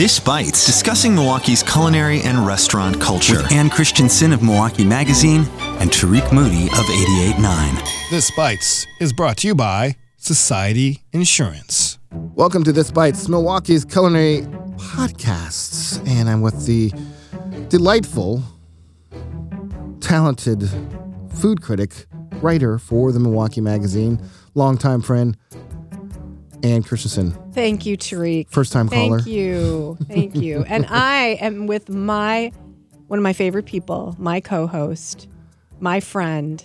This Bites, discussing Milwaukee's culinary and restaurant culture. With Ann Christensen of Milwaukee Magazine and Tariq Moody of 88.9. This Bites is brought to you by Society Insurance. Welcome to This Bites, Milwaukee's culinary podcasts. And I'm with the delightful, talented food critic, writer for the Milwaukee Magazine, longtime friend, Ann Christensen. Thank you, Tariq. First time caller. Thank you. Thank you. and I am with my one of my favorite people, my co-host, my friend,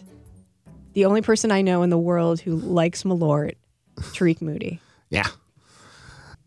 the only person I know in the world who likes Malort, Tariq Moody. Yeah.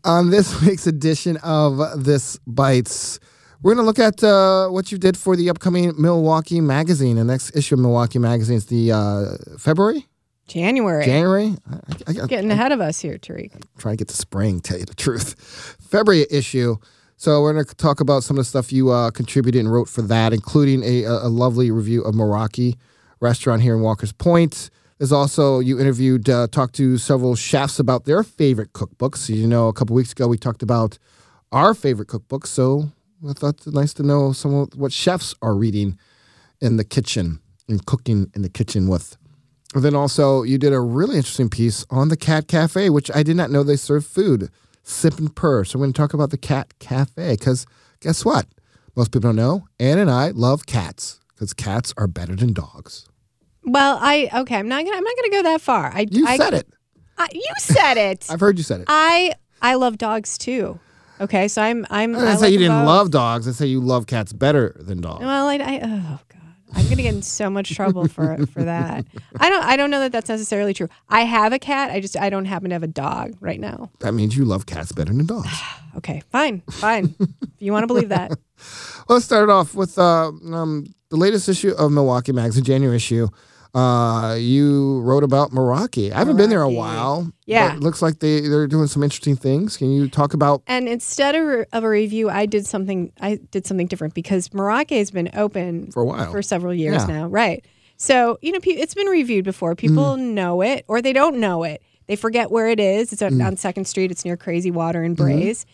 On this week's edition of This Bites, we're going to look at uh, what you did for the upcoming Milwaukee Magazine. The next issue of Milwaukee Magazine is the uh, February, January. January. I, I, I, Getting ahead of us here, Tariq. Trying to get to spring, tell you the truth. February issue. So we're going to talk about some of the stuff you uh, contributed and wrote for that, including a, a lovely review of Meraki restaurant here in Walker's Point. There's also you interviewed, uh, talked to several chefs about their favorite cookbooks. You know, a couple weeks ago we talked about our favorite cookbooks. So I thought it's nice to know some of what chefs are reading in the kitchen and cooking in the kitchen with. And then also, you did a really interesting piece on the Cat Cafe, which I did not know they serve food. Sip and purr. So we're going to talk about the Cat Cafe because guess what? Most people don't know. Ann and I love cats because cats are better than dogs. Well, I okay. I'm not gonna. I'm not gonna go that far. I You I, said it. I, you said it. I've heard you said it. I I love dogs too. Okay, so I'm I'm. I didn't I say like you didn't both. love dogs. I say you love cats better than dogs. Well, I, I oh I'm gonna get in so much trouble for for that. I don't I don't know that that's necessarily true. I have a cat. I just I don't happen to have a dog right now. That means you love cats better than dogs. Okay, fine, fine. if you want to believe that, Let's start off with uh, um, the latest issue of Milwaukee Magazine, January issue. Uh, you wrote about Meraki. I haven't been there a while. Yeah. it looks like they they're doing some interesting things. Can you talk about? and instead of, of a review, I did something. I did something different because Meraki has been open For a while. for several years Yeah. now, right? So you know, it's been reviewed before. People Mm. know it, or they don't know it. They forget where it is. It's on Mm. on Second Street. It's near Crazy Water and Mm-hmm. Braze,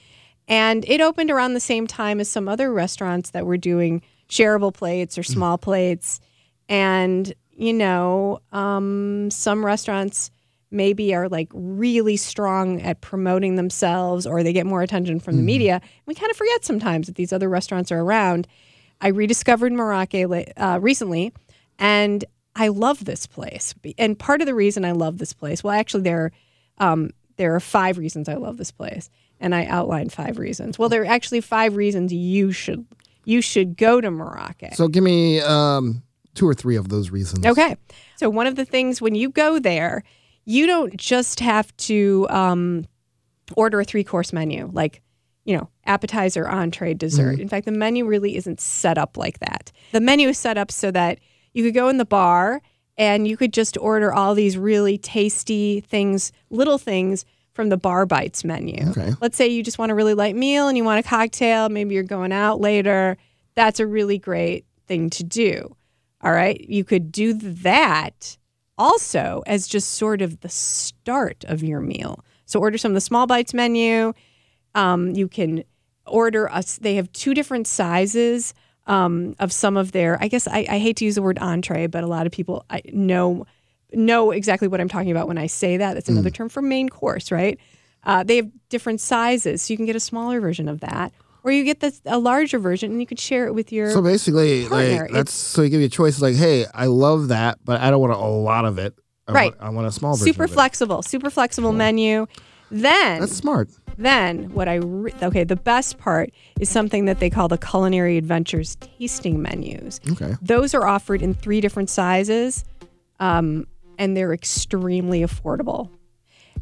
and it opened around the same time as some other restaurants that were doing shareable plates or Mm. small plates. And you know, um, some restaurants maybe are like really strong at promoting themselves, or they get more attention from the Mm-hmm. media. We kind of forget sometimes that these other restaurants are around. I rediscovered la- uh, recently, and I love this place. And part of the reason I love this place, well, actually, there, um, there are five reasons I love this place, and I outlined five reasons. Well, there are actually five reasons you should you should go to Meraki. So give me um, two or three of those reasons. Okay. So one of the things when you go there, you don't just have to um, order a three course menu, like, you know, appetizer, entree, dessert. In fact, the menu really isn't set up like that. The menu is set up so that you could go in the bar and you could just order all these really tasty things, little things from the bar bites menu. Okay. Let's say you just want a really light meal and you want a cocktail, maybe you're going out later. That's a really great thing to do. All right. You could do that also as just sort of the start of your meal. So order some of the small bites menu. Um, you can order us. They have two different sizes um, of some of their. I guess I, I hate to use the word entree, but a lot of people I know know exactly what I'm talking about when I say that. That's another term for main course, right? Uh, they have different sizes, so you can get a smaller version of that, or you get this a larger version and you could share it with your. So basically, partner. like that's so you give you a choice. Like, hey, I love that, but I don't want a lot of it. I Right. Want, I want a small version. super flexible, super flexible menu. Then That's smart. Then, what I re- okay, the best part is something that they call the Culinary Adventures tasting menus. Okay. Those are offered in three different sizes, um, and they're extremely affordable.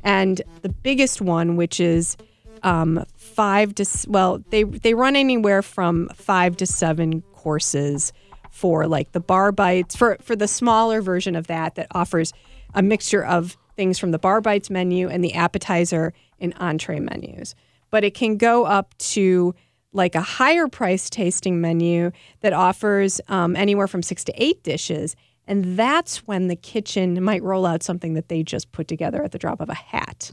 And the biggest one, which is um, five to well, they they run anywhere from five to seven courses for like the bar bites for for the smaller version of that that offers a mixture of things from the bar bites menu and the appetizer and entree menus. But it can go up to like a higher price tasting menu that offers um, anywhere from six to eight dishes And that's when the kitchen might roll out something that they just put together at the drop of a hat.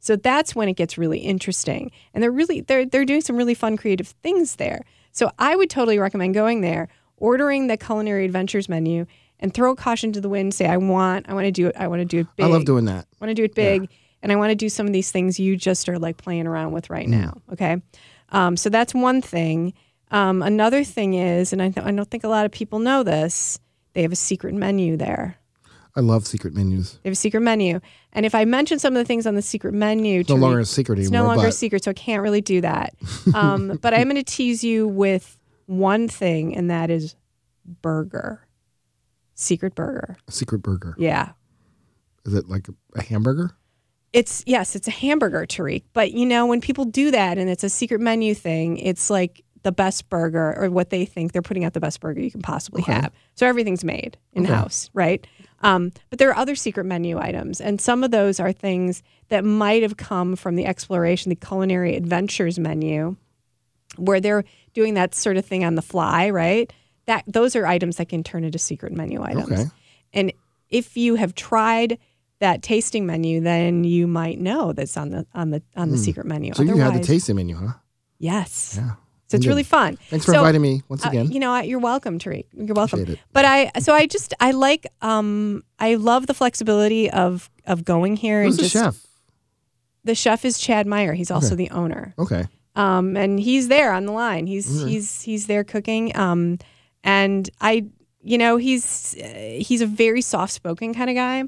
So that's when it gets really interesting. And they're really they're they're doing some really fun creative things there. So I would totally recommend going there, ordering the culinary adventures menu and throw caution to the wind, say I want I want to do it I want to do it big. I love doing that. I want to do it big and I want to do some of these things you just are like playing around with right now. Okay. Um, so that's one thing. Um, another thing is, and I, th- I don't think a lot of people know this, they have a secret menu there. I love secret menus. They have a secret menu. And if I mention some of the things on the secret menu, It's no longer re- a secret it's anymore. no longer a secret, so I can't really do that. Um, but I'm going to tease you with one thing, and that is burger. Secret burger. a secret burger. Yeah. Is it like a hamburger? It's yes, it's a hamburger, Tariq. But you know, when people do that and it's a secret menu thing, it's like the best burger or what they think they're putting out the best burger you can possibly have. So everything's made in house, right? Um, but there are other secret menu items, and some of those are things that might have come from the exploration, the culinary adventures menu, where they're doing that sort of thing on the fly, right? That those are items that can turn into secret menu items. Okay. And if you have tried that tasting menu, then you might know that's on the on the on the secret menu. So you had the tasting menu, huh? Yes. Yeah. So it's really fun. Thanks for So, inviting me once uh, again. you know, you're welcome, Tariq. You're welcome. But I, so I just, I like, um, I love the flexibility of of going here Who's and the just. chef? The chef is Chad Meyer. He's also the owner. Okay. um, and he's there on the line. He's he's he's there cooking. Um, and I, you know, he's uh, he's a very soft spoken kind of guy.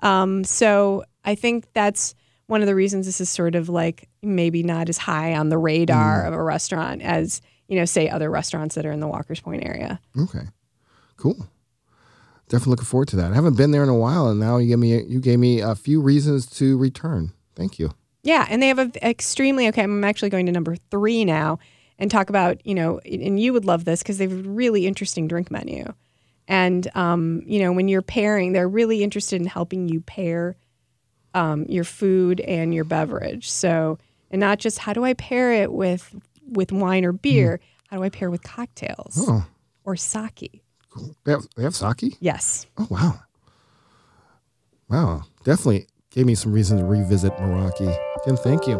Um, so I think that's one of the reasons this is sort of like maybe not as high on the radar of a restaurant as you know, say other restaurants that are in the Walker's Point area. Okay. Cool. Definitely looking forward to that. I haven't been there in a while, and now you gave me you gave me a few reasons to return. Thank you. Yeah, and they have a extremely okay. I'm actually going to number three now and talk about you know, and you would love this because they have a really interesting drink menu, and um, you know, when you're pairing, they're really interested in helping you pair um, your food and your beverage. So, and not just how do I pair it with with wine or beer? How do I pair with cocktails Oh, or sake? cool. They have they have sake. Yes. Oh wow. Wow. Definitely gave me some reason to revisit Meraki. Again, thank you.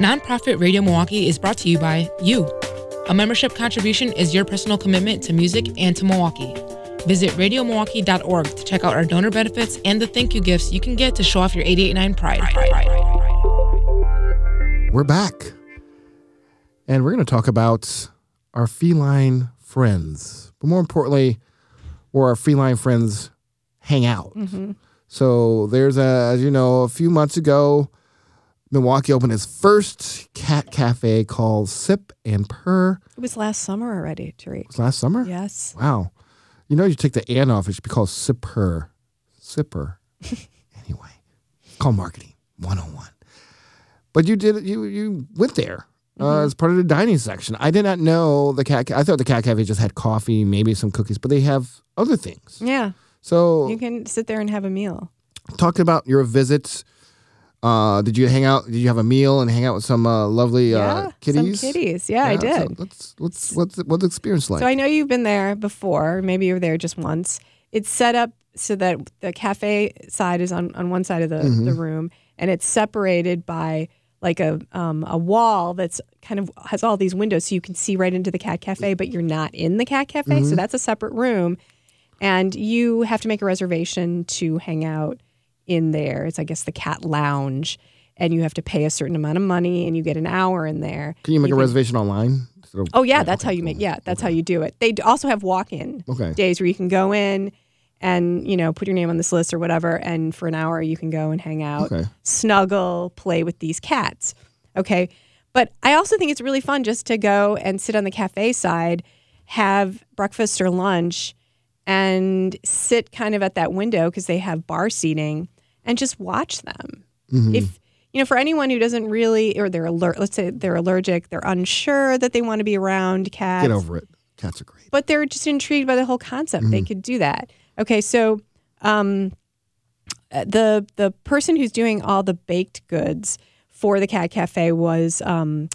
Nonprofit Radio Milwaukee is brought to you by you. A membership contribution is your personal commitment to music and to Milwaukee. Visit radiomilwaukee.org to check out our donor benefits and the thank you gifts you can get to show off your 889 pride. We're back. And we're going to talk about our feline friends. But more importantly, where our feline friends hang out. Mm-hmm. So there's a, as you know, a few months ago, Milwaukee opened its first cat cafe called Sip and Purr. It was last summer already, Tariq. It was last summer? Yes. Wow. You know, you take the and off, it should be called Sipper. Sipper. anyway, call marketing 101. But you did, you you went there uh, as part of the dining section. I did not know the cat, I thought the cat cafe just had coffee, maybe some cookies, but they have other things. Yeah. So, You can sit there and have a meal. talk about your visits. Uh, did you hang out? Did you have a meal and hang out with some uh, lovely yeah. uh, kitties? Some kitties. Yeah, I so did. let's, let's, what's, the- what's the experience like? So I know you've been there before. Maybe you were there just once. It's set up so that the cafe side is on, on one side of the, Mm-hmm. the room, and it's separated by like a um, a wall that's kind of has all these windows, so you can see right into the cat cafe, but you're not in the cat cafe. Mm-hmm. So that's a separate room, and you have to make a reservation to hang out in there. It's I guess the cat lounge. And you have to pay a certain amount of money, and you get an hour in there. Can you make a reservation online? Of- Oh yeah, that's okay, how you make. Yeah, that's how you do it. They also have walk-in Okay. days where you can go in and you know put your name on this list or whatever, and for an hour you can go and hang out, Okay. snuggle, play with these cats. Okay, but I also think it's really fun just to go and sit on the cafe side, have breakfast or lunch, and sit kind of at that window because they have bar seating and just watch them. Mm-hmm. If you know, for anyone who doesn't really, or they're alert, let's say they're allergic, they're unsure that they want to be around cats Get over it. Cats are great. but they're just intrigued by the whole concept. They could do that. Okay, so um, the the person who's doing all the baked goods for the Cat Cafe was um,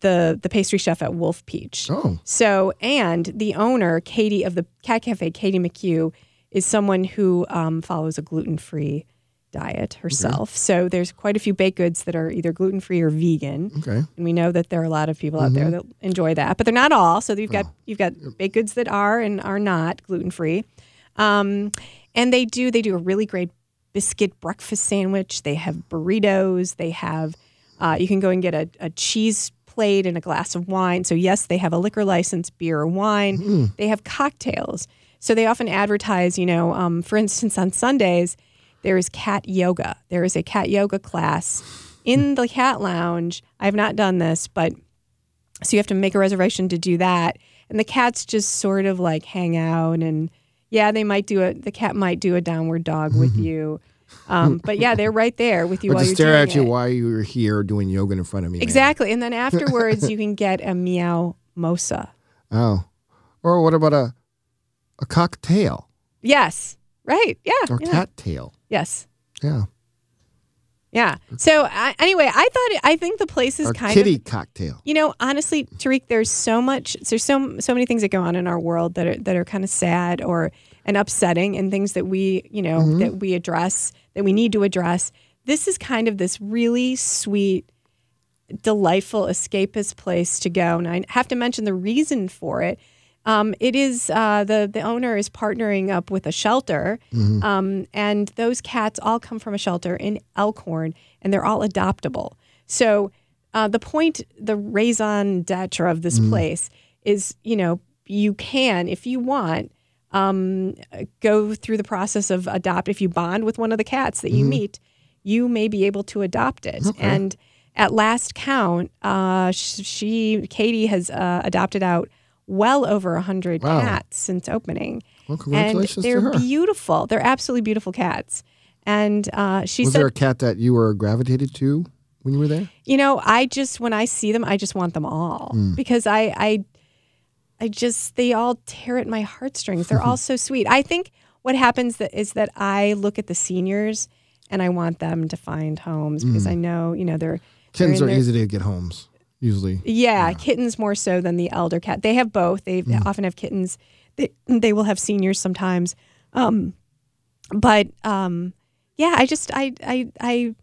the the pastry chef at Wolf Peach. Oh, So and the owner, Katie of the Cat Cafe, Katie McHugh, is someone who um, follows a gluten free diet herself. So there's quite a few baked goods that are either gluten free or vegan. Okay. And we know that there are a lot of people out there that enjoy that, but they're not all. So you've got you've got baked goods that are and are not gluten free, um, and they do they do a really great biscuit breakfast sandwich. They have burritos. They have uh, you can go and get a, a cheese plate and a glass of wine. So yes, they have a liquor license, beer or wine. They have cocktails. So they often advertise. You know, um, for instance, on Sundays there is cat yoga. There is a cat yoga class in the cat lounge. I have not done this, but so you have to make a reservation to do that. And the cats just sort of like hang out and yeah, they might do it. The cat might do a downward dog with you. Um, but yeah, they're right there with you Or while you're stare at you it. while you're here doing yoga in front of me. man. Exactly. And then afterwards, you can get a meow mosa. Oh. Or what about a a cocktail Yes. Right. Yeah. or yeah. cat tail? Yes. Yeah. Yeah. So I, anyway, I thought it, I think the place is Or kind kitty of kitty cocktail. You know, honestly, Tariq, there's so much, there's so so many things that go on in our world that are that are kind of sad or and upsetting, and things that we, you know, Mm-hmm. that we address that we need to address. This is kind of this really sweet, delightful, escapist place to go, and I have to mention the reason for it. Um, it is uh, the the owner is partnering up with a shelter, um, and those cats all come from a shelter in Elkhorn, and they're all adoptable. So uh, the point, the raison d'être of this place is, you know, you can, if you want, um, go through the process of adopt. If you bond with one of the cats that you meet, you may be able to adopt it. And at last count, uh, she, Katie, has uh, adopted out well over a hundred Wow. cats since opening. Well, congratulations And they're beautiful. They're absolutely beautiful cats. And uh, she Was said, there a cat that you were gravitated to when you were there? you know, I just when I see them, I just want them all Hmm. because I, I, I just they all tear at my heartstrings. They're all so sweet. I think what happens that is that I look at the seniors and I want them to find homes because I know you know they're Hmm. Kittens are their- easy to get homes, usually. Yeah, kittens more so than the elder cat. They have both. They Hmm. often have kittens. They they will have seniors sometimes. Um, but um, yeah, I just I I I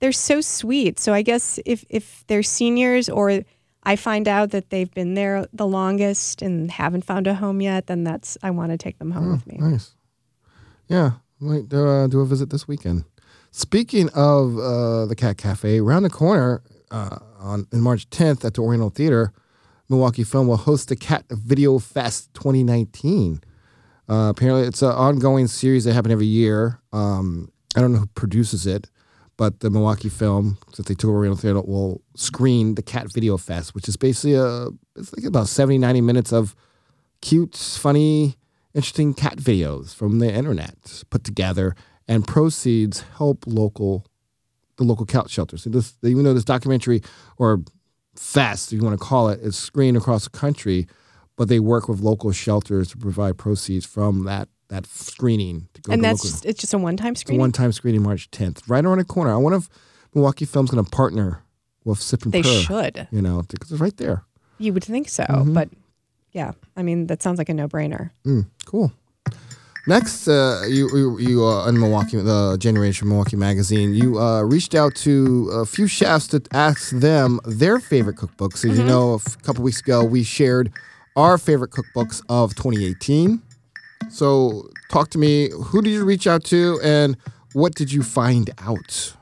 they're so sweet. So I guess if if they're seniors or I find out that they've been there the longest and haven't found a home yet, then that's I want to take them home with me. Nice. Yeah, might uh, do a visit this weekend. Speaking of uh, the Cat Cafe, around the corner uh, on in March 10th at the Oriental Theater, Milwaukee Film will host the Cat Video Fest 2019. Uh, apparently, it's an ongoing series that happen every year. Um, I don't know who produces it, but the Milwaukee Film, since they took over Oriental Theater, will screen the Cat Video Fest, which is basically a it's like about 70, 90 minutes of cute, funny, interesting cat videos from the internet put together, and proceeds help local the local couch shelters. So this, even though this documentary or fest, if you want to call it, is screened across the country, but they work with local shelters to provide proceeds from that that screening to go And to that's local. just, it's just a one time screening. one-time screening March 10th, right around the corner. I wonder if Milwaukee Film's going to partner with Sip and they Purr. should. You know, because it's right there. You would think so, Mm-hmm. but yeah, I mean that sounds like a no brainer. Mm, cool. Next, uh, you you, you uh, in Milwaukee, the Generation Milwaukee magazine, you uh, reached out to a few chefs to ask them their favorite cookbooks. As you know, a f- couple weeks ago, we shared our favorite cookbooks of 2018. So, talk to me. Who did you reach out to, and what did you find out?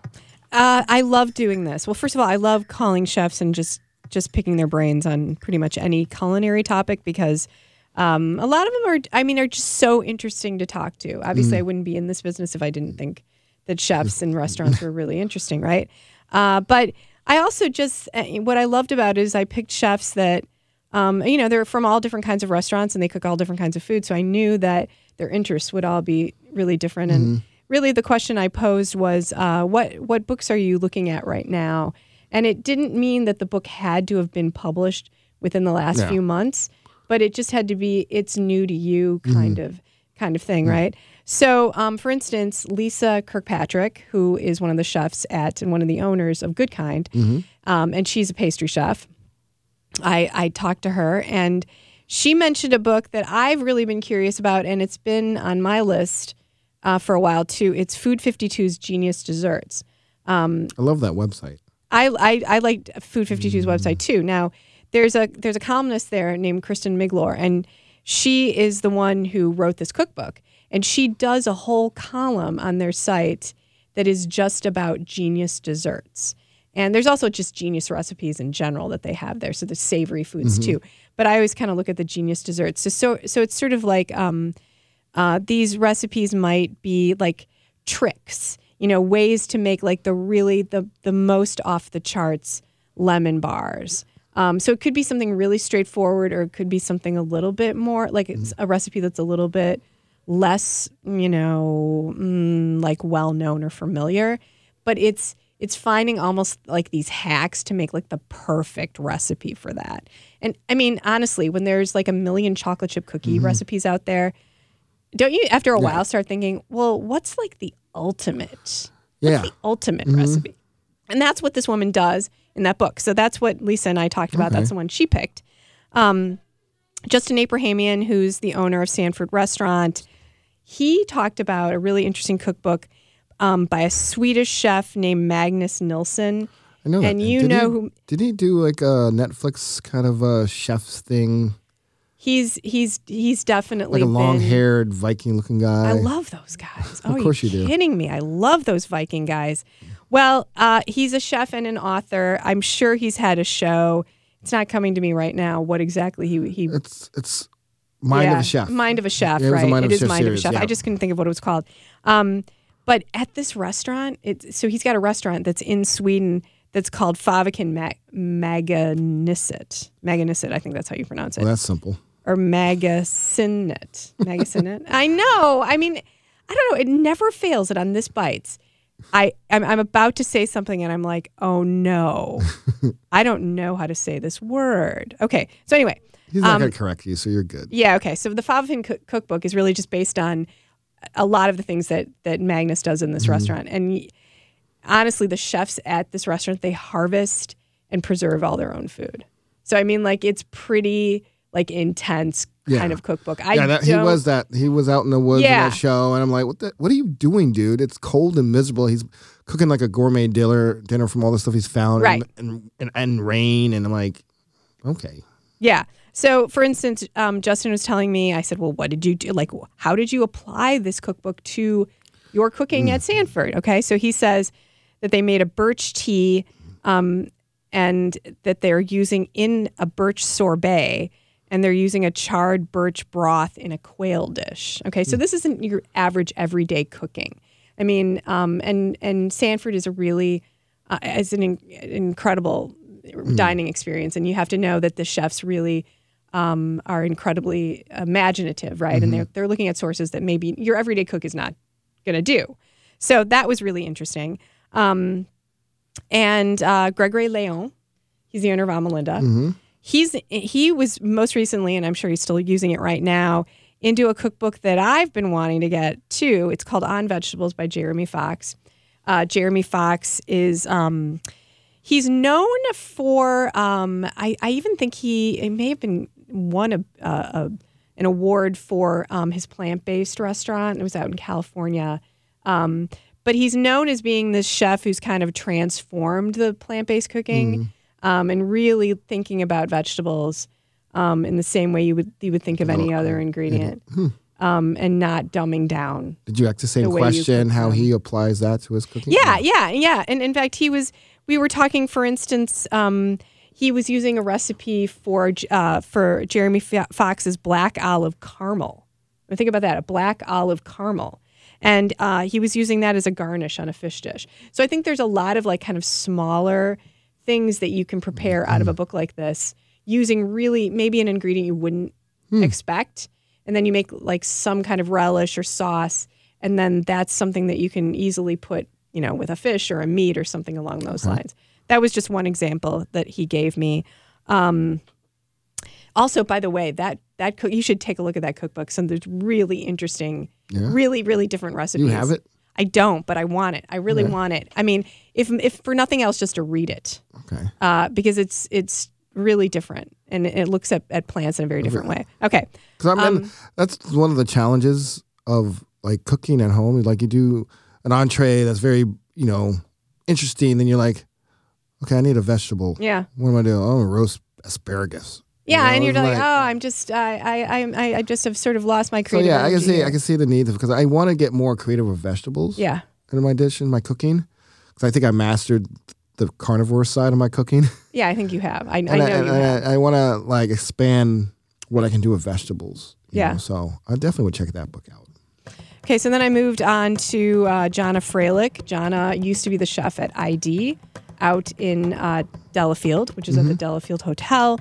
Uh, I love doing this. Well, first of all, I love calling chefs and just just picking their brains on pretty much any culinary topic because um, a lot of them are. I mean, are just so interesting to talk to. Obviously, I wouldn't be in this business if I didn't think that chefs and restaurants were really interesting, right? Uh, but I also just uh, what I loved about it is I picked chefs that um, you know they're from all different kinds of restaurants and they cook all different kinds of food. So I knew that their interests would all be really different. And really, the question I posed was, uh, what what books are you looking at right now? And it didn't mean that the book had to have been published within the last Yeah. few months, but it just had to be it's new to you kind of kind of thing, right? So, um, for instance, Lisa Kirkpatrick, who is one of the chefs at and one of the owners of Good Kind, um, and she's a pastry chef. I, I talked to her and she mentioned a book that I've really been curious about, and it's been on my list uh, for a while too. It's Food 52's Genius Desserts. I love that website. I I, I like Food 52's website too. Now, there's a there's a columnist there named Kristen Miglore, and she is the one who wrote this cookbook, and she does a whole column on their site that is just about genius desserts. And there's also just genius recipes in general that they have there. So there's savory foods too. But I always kind of look at the genius desserts. So so so it's sort of like um, uh, these recipes might be like tricks, you know, ways to make like the really the the most off the charts lemon bars. Um, so it could be something really straightforward, or it could be something a little bit more like it's a recipe that's a little bit less, you know, mm, like well known or familiar. But it's it's finding almost like these hacks to make like the perfect recipe for that. And I mean, honestly, when there's like a million chocolate chip cookie recipes out there, don't you after a while start thinking, well, what's like the ultimate? Yeah. the ultimate recipe. And that's what this woman does in that book. So that's what Lisa and I talked about. That's the one she picked. Um, Justin Aprahamian, who's the owner of Sanford Restaurant, he talked about a really interesting cookbook um, by a Swedish chef named Magnus Nilsson. I know that. And you Did know he, who Did he do like a Netflix kind of a chef's thing? he's he's he's definitely Like a long haired Viking looking guy? I love those guys. Oh, course are you do. kidding me? I love those Viking guys. Well, uh, he's a chef and an author. I'm sure he's had a show. It's not coming to me right now. What exactly he he It's it's Mind of a Chef. Mind of a Chef, Yeah, it right? Mind it is Chef Mind of a Chef. yeah. I just couldn't think of what it was called. Um, but at this restaurant, it, so he's got a restaurant that's in Sweden that's called Faviken Mag- Maganisset. Maganisset, I think that's how you pronounce it. well, that's simple. or Magasinet. Magasinet. I know. I mean, I don't know. It never fails that on this bites. I I'm, I'm about to say something and I'm like, oh no, I don't know how to say this word. Okay. So anyway, He's not Um, going to correct you, so you're good. yeah. Okay. So the Faviken cook- cookbook is really just based on a lot of the things that that Magnus does in Mm-hmm. this restaurant. And y- honestly, the chefs at this restaurant they harvest and preserve all their own food. So I mean, like it's pretty like intense Yeah. kind of cookbook. I yeah, that, he was that. He was out in the woods Yeah. in that show, and I'm like, what the, What are you doing, dude? It's cold and miserable. He's cooking like a gourmet dinner, dinner from all the stuff he's found, Right. And, and, and, and rain, and I'm like, okay. Yeah. So, for instance, um, Justin was telling me, I said, well, what did you do? Like, how did you apply this cookbook to your cooking at Sanford? Okay. So he says that they made a birch tea um, and that they're using in a birch sorbet and they're using a charred birch broth in a quail dish. Okay. So this isn't your average everyday cooking. I mean, um, and, and Sanford is a really, uh, is an in- incredible dining experience. And you have to know that the chefs really um, are incredibly imaginative, right? And they're they're looking at sources that maybe your everyday cook is not going to do. So that was really interesting. Um, and uh, Gregory Leon, he's the owner of Amilinda. He's he was most recently, and I'm sure he's still using it right now, into a cookbook that I've been wanting to get too. It's called On Vegetables by Jeremy Fox. Uh, Jeremy Fox is um, he's known for um, I, I even think he may have been won a, a, a an award for um, his plant based restaurant. It was out in California. Um, but he's known as being this chef who's kind of transformed the plant based cooking um, and really thinking about vegetables um, in the same way you would you would think of any other ingredient, um, and not dumbing down Did you ask the same The way you question? cook How them. he applies that to his cooking? Yeah, yeah, yeah. And in fact, he was. We were talking, for instance, um, he was using a recipe for uh, for Jeremy Fo- Fox's black olive caramel. I think about that, a black olive caramel. And uh, he was using that as a garnish on a fish dish. So I think there's a lot of like kind of smaller things that you can prepare out of a mm-hmm. book like this using really maybe an ingredient you wouldn't hmm. expect. And then you make like some kind of relish or sauce. And then that's something that you can easily put, you know, with a fish or a meat or something along those uh-huh. lines. That was just one example that he gave me. Um, also, by the way, that that cook, you should take a look at that cookbook. Some there's really interesting, really really different recipes. You have it? I don't, but I want it. I really want it. I mean, if if for nothing else, just to read it Okay. uh, because it's it's really different and it looks at, at plants in a very different way. Okay. Because I'm Um, that's one of the challenges of like cooking at home. Like you do an entree that's very you know interesting, then you're like, okay, I need a vegetable. Yeah. What am I doing? Oh, roast asparagus. You Yeah, know, and you're it's like, oh, I'm just, I, I, I, I just have sort of lost my So creative. yeah, I can see. I can see the need because I want to get more creative with vegetables. Yeah, in my dish in my cooking because I think I mastered the carnivore side of my cooking. yeah, I think you have. I, I know I, you have. I, I want to like expand what I can do with vegetables. you Yeah. know, so I definitely would check that book out. Okay, so then I moved on to uh, Jonna Freilich. Jonna used to be the chef at ID out in uh, Delafield, which is Mm-hmm. at the Delafield Hotel,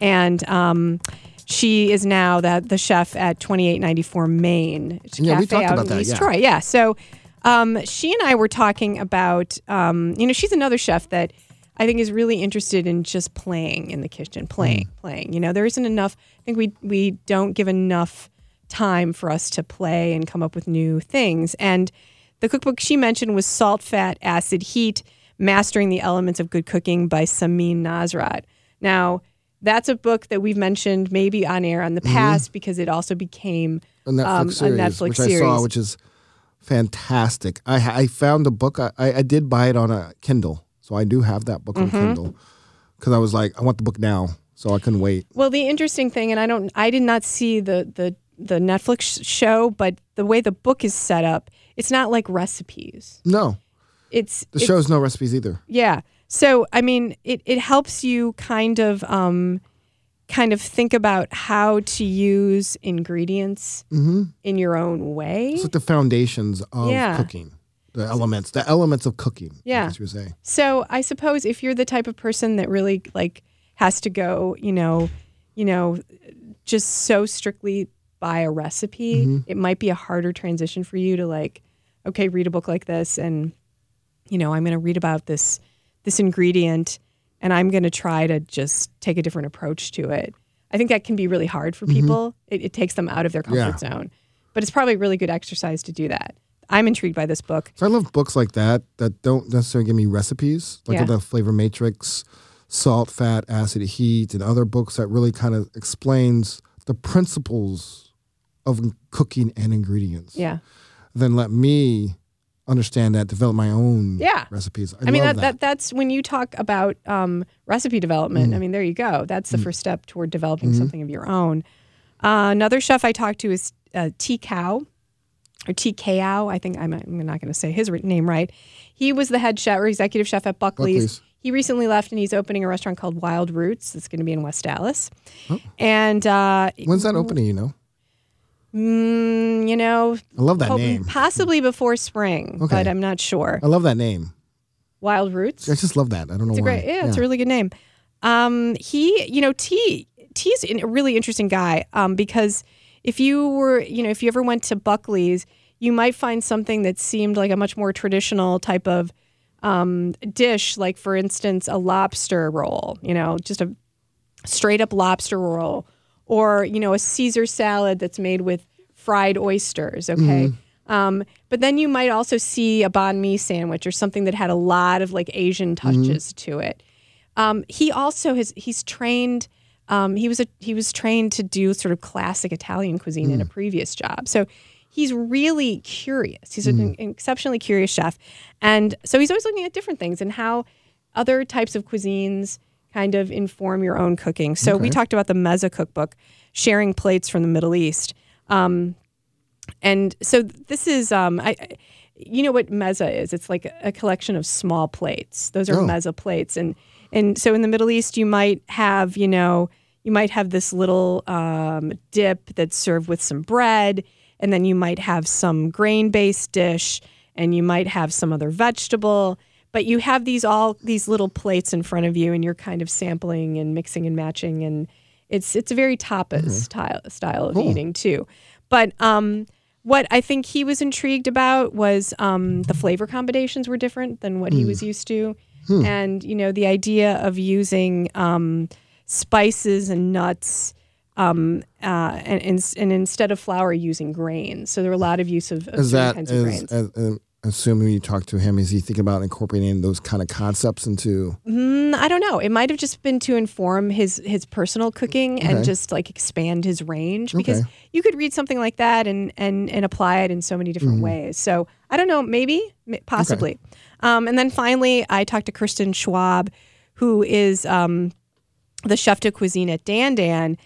and um, she is now the the chef at 2894 Main. It's a Yeah, we cafe talked out about in that, East yeah. Troy. Yeah, so um, she and I were talking about, um, you know, she's another chef that I think is really interested in just playing in the kitchen, playing, Mm. playing. You know, there isn't enough. I think we we don't give enough time for us to play and come up with new things. And the cookbook she mentioned was Salt, Fat, Acid, Heat: Mastering the Elements of Good Cooking by Samin Nosrat. Now. That's a book that we've mentioned maybe on air on the past because it also became A Netflix um, series, a Netflix which series. I saw, which is fantastic. I I found the book. I, I did buy it on a Kindle, so I do have that book Mm-hmm. on Kindle because I was like, I want the book now, so I couldn't wait. Well, the interesting thing, and I don't, I did not see the the the Netflix show, but the way the book is set up, it's not like recipes. No, It's the it's- show's no recipes either. yeah. So I mean, it it helps you kind of um, kind of think about how to use ingredients in your own way. It's like the foundations of Yeah. cooking, the elements, the elements of cooking. Yeah. you say. So I suppose if you're the type of person that really like has to go, you know, you know, just so strictly by a recipe, it might be a harder transition for you to like, okay, read a book like this and you know, I'm going to read about this this ingredient and I'm going to try to just take a different approach to it. I think that can be really hard for mm-hmm. people. It, it takes them out of their comfort zone. But it's probably a really good exercise to do that. I'm intrigued by this book. So I love books like that that don't necessarily give me recipes, like Yeah. the Flavor Matrix, Salt, Fat, Acid, Heat, and other books that really kind of explains the principles of cooking and ingredients. Yeah. Then let me understand that, develop my own Yeah. recipes. I, I mean that, that. that that's when you talk about um, recipe development. Mm. I mean, there you go. That's the first step toward developing something of your own. Uh, another chef I talked to is uh, T Cow or T Kao. I think I'm, I'm not going to say his name right. He was the head chef or executive chef at Buckley's. Buckley's. He recently left and he's opening a restaurant called Wild Roots. It's going to be in West Allis. Oh. And uh, When's that opening? You know, mm, you know, I love that name. possibly before spring, Okay. but I'm not sure. I love that name. Wild Roots. I just love that. I don't know It's a why. great, yeah, it's a really good name. Um, he, you know, T, T's a really interesting guy. Um, because if you were, you know, if you ever went to Buckley's, you might find something that seemed like a much more traditional type of um, dish, like for instance, a lobster roll. You know, just a straight up lobster roll, or you know, a Caesar salad that's made with fried oysters. Okay. Um, but then you might also see a banh mi sandwich or something that had a lot of like Asian touches to it. Um, he also has he's trained. Um, he was a he was trained to do sort of classic Italian cuisine in a previous job. So he's really curious. He's an exceptionally curious chef, and so he's always looking at different things and how other types of cuisines kind of inform your own cooking. So we talked about the Meza cookbook, sharing plates from the Middle East. Um, and so this is, um, I, you know what mezza is? It's like a collection of small plates. Those are Oh. mezza plates, and and so in the Middle East, you might have, you know, you might have this little um, dip that's served with some bread, and then you might have some grain-based dish, and you might have some other vegetable. But you have these all these little plates in front of you, and you're kind of sampling and mixing and matching, and it's it's a very tapas style style of eating too. But um, what I think he was intrigued about was um, the flavor combinations were different than what he was used to, and you know the idea of using um, spices and nuts. Um, uh, and, and, and instead of flour, using grains. So there were a lot of use of, of Is that kinds of is, grains. as, when you talk to him, is he thinking about incorporating those kind of concepts into? Mm, I don't know. It might have just been to inform his his personal cooking and just like expand his range because Okay. you could read something like that and and and apply it in so many different Mm-hmm. ways. So I don't know, maybe, possibly. Um, and then finally, I talked to Kristen Schwab, who is um, the chef de cuisine at Dan Dan.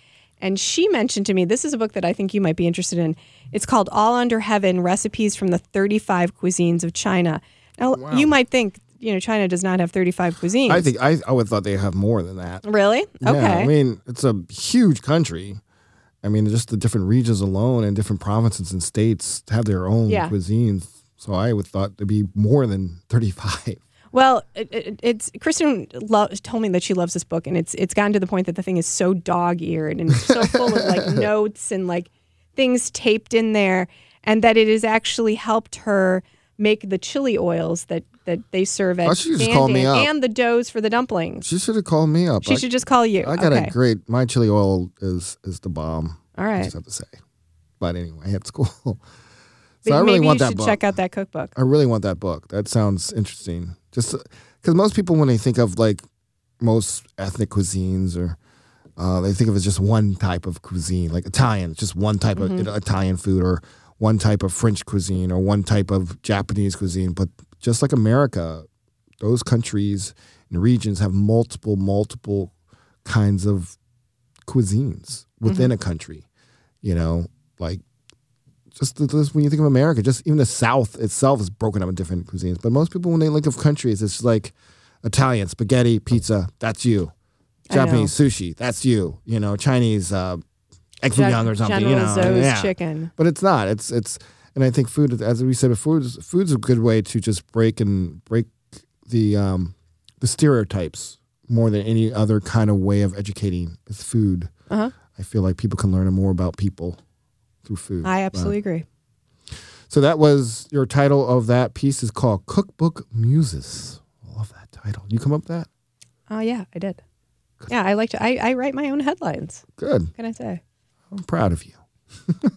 And she mentioned to me, this is a book that I think you might be interested in. It's called All Under Heaven Recipes from the 35 Cuisines of China. Now, oh, you might think, you know, China does not have 35 cuisines. I think I, I would thought they have more than that. Really? Yeah, Okay. I mean, it's a huge country. I mean, just the different regions alone and different provinces and states have their own Yeah. cuisines. So I would thought there'd be more than 35. Well, it, it, it's Kristen lo- told me that she loves this book, and it's it's gotten to the point that the thing is so dog eared and it's so full of like notes and like things taped in there, and that it has actually helped her make the chili oils that that they serve at don't just call me up? and the doughs for the dumplings. She should have called me up. She I, should just call you. I got okay. a great. My chili oil is is the bomb. All right, I just have to say. But anyway, it's cool. so But I really want you that should book. check out that cookbook. I really want that book. That sounds interesting. Just because most people, when they think of like most ethnic cuisines, or uh, they think of it as just one type of cuisine, like Italian, just one type of you know, Italian food, or one type of French cuisine, or one type of Japanese cuisine. But just like America, those countries and regions have multiple, multiple kinds of cuisines within a country. You know, like just, just when you think of America, just even the South itself is broken up in different cuisines. But most people, when they think of countries, it's like Italian spaghetti, pizza. That's you. Japanese sushi. That's you. You know, Chinese uh, egg Gen- young or something. General you know, yeah. chicken. But it's not. It's it's. And I think food, as we said before, is- food's a good way to just break and break the um, the stereotypes more than any other kind of way of educating is food. Uh-huh. I feel like people can learn more about people through food. I Uh, absolutely agree. so that was your title of that piece is called Cookbook Muses. I love that title. You come up with that? Oh yeah, I did. Yeah, I like to. I, I write my own headlines. Good. What can I say? I'm proud of you.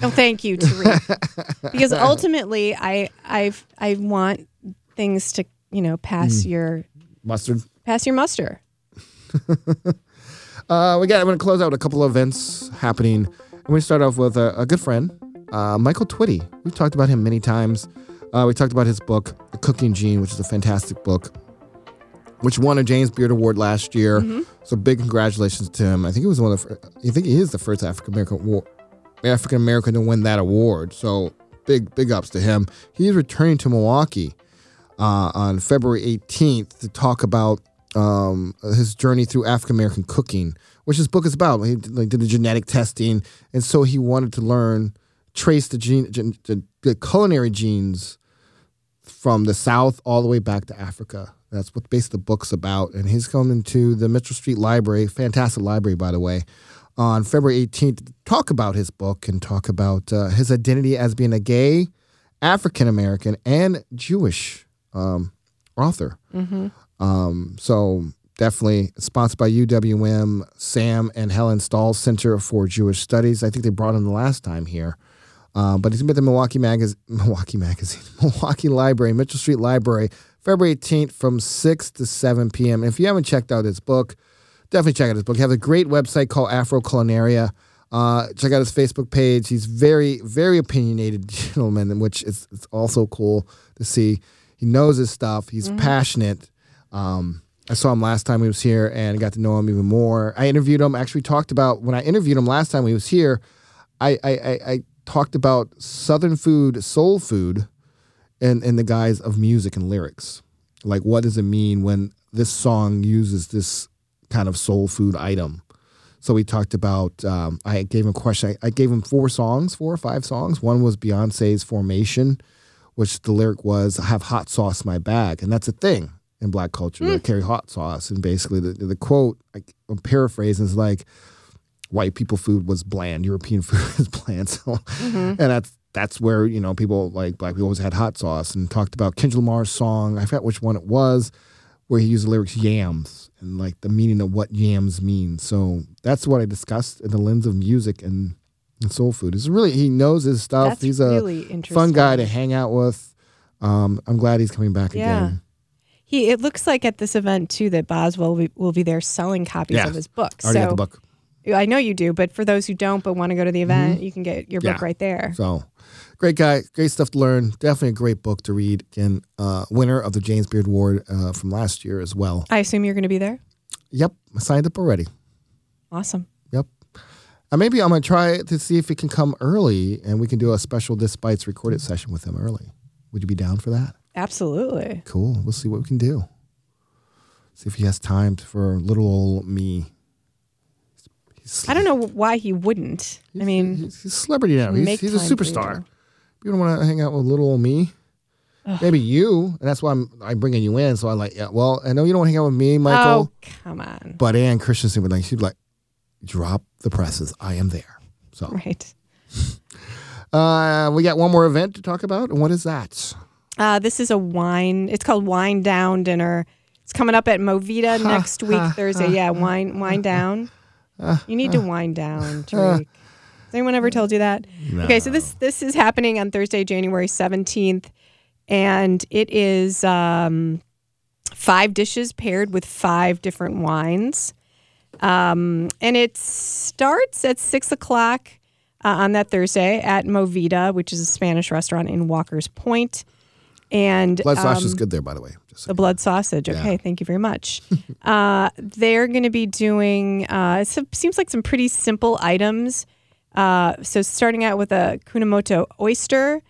Oh, thank you, Tariq. because ultimately, I I I want things to you know pass Hmm. your Mustard. pass your muster. Uh, we got. I'm going to close out with a couple of events happening. I'm going to start off with a, a good friend, uh, Michael Twitty. We've talked about him many times. Uh, we talked about his book, The Cooking Gene, which is a fantastic book, which won a James Beard Award last year. So big congratulations to him. I think he was one of the. I think he is the first African American African American to win that award. So big big ups to him. He is returning to Milwaukee uh, on February 18th to talk about um, his journey through African American cooking, which his book is about. He did, like, did the genetic testing, and so he wanted to learn, trace the gene, gen, the, the culinary genes from the South all the way back to Africa. That's what basically the book's about. And he's coming to the Mitchell Street Library, fantastic library, by the way, on February 18th to talk about his book and talk about uh, his identity as being a gay, African American, and Jewish um, author. Um, so definitely sponsored by UWM, Sam and Helen Stahl Center for Jewish Studies. I think they brought him the last time here. Uh, but he's been at the Milwaukee Magazine, Milwaukee Magazine, Milwaukee Library, Mitchell Street Library, February 18th from 6 to 7 p.m. And if you haven't checked out his book, definitely check out his book. He has a great website called Afro Culinaria. Uh, check out his Facebook page. He's very, very opinionated gentleman, which is it's also cool to see. He knows his stuff. He's passionate. Um, I saw him last time he was here and got to know him even more. I interviewed him. Actually, talked about when I interviewed him last time he was here. I I, I, I talked about Southern food, soul food, in in the guise of music and lyrics. Like, what does it mean when this song uses this kind of soul food item? So we talked about. Um, I gave him a question. I, I gave him four songs, four or five songs. One was Beyonce's "Formation," which the lyric was "I have hot sauce my bag," and that's a thing in black culture. They carry hot sauce, and basically the the quote I, I'm paraphrasing is like, "White people food was bland, European food is bland." So, and that's that's where you know people like black people always had hot sauce, and talked about Kendrick Lamar's song. I forgot which one it was, where he used the lyrics "yams" and like the meaning of what yams mean. So that's what I discussed in the lens of music and and soul food. It's really he knows his stuff. That's he's a really fun guy to hang out with. Um, I'm glad he's coming back Yeah. again. He it looks like at this event too that Boswell will be, will be there selling copies Yeah. of his book. Already so got the book. I know you do, but for those who don't but want to go to the event, you can get your book Mm-hmm. Yeah. right there. So great guy, great stuff to learn. Definitely a great book to read. Again, uh, winner of the James Beard Award uh, from last year as well. I assume you're going to be there. Yep, I signed up already. Awesome. Yep. Uh, maybe I'm gonna try to see if he can come early, and we can do a special This Bites recorded session with him early. Would you be down for that? Absolutely. Cool. We'll see what we can do. See if he has time for little old me. He's, I don't know why he wouldn't. I mean, he's, a celebrity now. He's, make he's a time for superstar. you. You don't want to hang out with little old me. Maybe you, and that's why I'm I'm bringing you in. So I'm like, yeah. Well, I know you don't want to hang out with me, Michael, oh come on. but Ann Christensen would like. She'd be like, drop the presses. I am there. So Right. uh, we got one more event to talk about, and what is that? Uh, this is a wine. It's called Wine Down Dinner. It's coming up at Movida next week, Thursday. Yeah, wine wine down. You need to wind down, Tarik. Has anyone ever told you that? Okay, so this this is happening on Thursday, January seventeenth, and it is um, five dishes paired with five different wines, um, and it starts at six o'clock uh, on that Thursday at Movida, which is a Spanish restaurant in Walker's Point. And Blood um, is good there, by the way. Just the blood sausage. Okay, thank you very much. uh, they're going to be doing. Uh, it seems like some pretty simple items. Uh, so starting out with a Kumamoto oyster,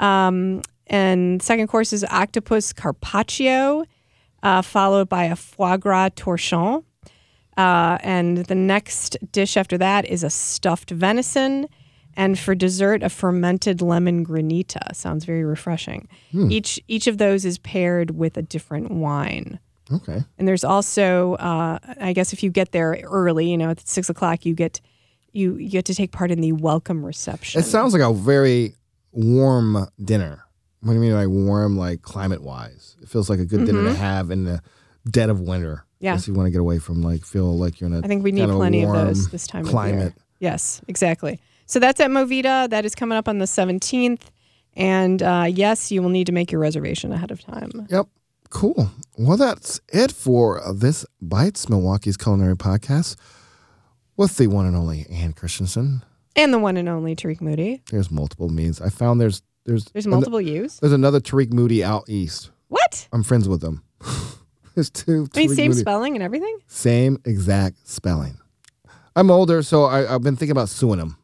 um, and second course is octopus carpaccio, uh, followed by a foie gras torchon. Uh, and the next dish after that is a stuffed venison. And for dessert, a fermented lemon granita. Sounds very refreshing. Each each of those is paired with a different wine. okay. And there's also, uh, I guess, if you get there early, you know, at six o'clock, you get you you get to take part in the welcome reception. It sounds like a very warm dinner. What do you mean by warm, like climate wise? It feels like a good dinner to have in the dead of winter. Mm-hmm. Yeah. You want to get away from like feel like you're in a I think we need plenty of those this time of climate. year. Yes, exactly. So that's at Movida. That is coming up on the 17th. And uh, yes, you will need to make your reservation ahead of time. Yep. Cool. Well, that's it for this Bites Milwaukee's Culinary Podcast with the one and only Ann Christensen. And the one and only Tarik Moody. There's multiple means. I found there's there's There's an- multiple U's. there's another Tarik Moody out east. What? I'm friends with them. there's two. I mean, same Moody. spelling and everything? Same exact spelling. I'm older, so I, I've been thinking about suing him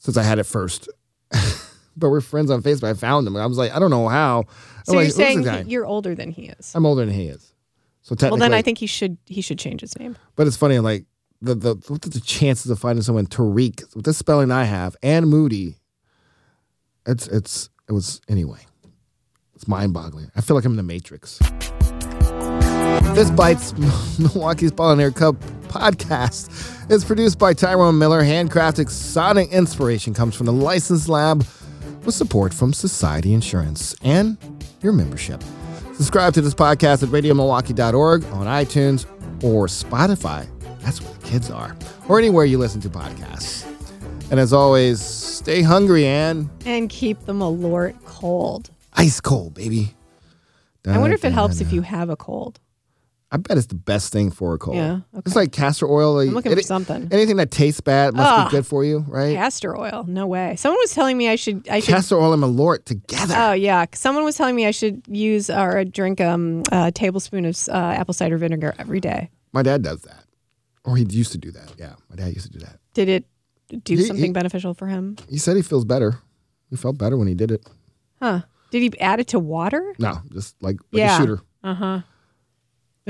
since I had it first. but we're friends on Facebook. I found him. I was like, I don't know how. So like, you're "Who's saying you're older than he is. I'm older than he is. So Well, then I think he should he should change his name. But it's funny, like the the what are the chances of finding someone Tarik with the spelling I have and Moody? It's it's it was anyway. It's mind boggling. I feel like I'm in the Matrix. This bites Milwaukee's Culinary Cup podcast is produced by Tyrone Miller. Handcrafted sonic inspiration comes from the License lab with support from Society Insurance and your membership. Subscribe to this podcast at radiomilwaukee.org on iTunes or Spotify. That's where the kids are. Or anywhere you listen to podcasts. And as always, stay hungry and And keep the Malort cold. ice cold, baby. I wonder if it helps Da-da-da. if you have a cold. I bet it's the best thing for a cold. Yeah, It's like castor oil. I'm looking for something. Anything that tastes bad must Ugh. be good for you, right? Castor oil. No way. Someone was telling me I should I should Castor oil and Malort together. Oh yeah, someone was telling me I should use or drink um, a tablespoon of uh, apple cider vinegar every day. My dad does that. Or he used to do that. Yeah, my dad used to do that. Did it do He- something he- beneficial for him? He said he feels better. He felt better when he did it. Huh? Did he add it to water? No, just like, like Yeah. a shooter. Uh huh.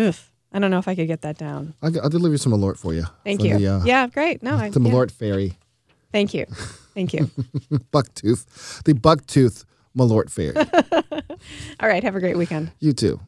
Oof. I don't know if I could get that down. I'll, I'll deliver some Malort for you. Thank For you. The, uh, yeah, great. No, I, the yeah. Malort Fairy. Thank you. Thank you. Bucktooth. The Bucktooth Malort Fairy. All right. Have a great weekend. you too.